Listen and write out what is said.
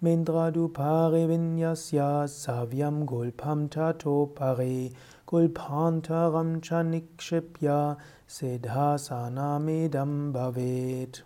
Mindradupaari vinyasya savyam gulpam tatopare gulpantaram chanikshipya siddhasanamidam bhavet.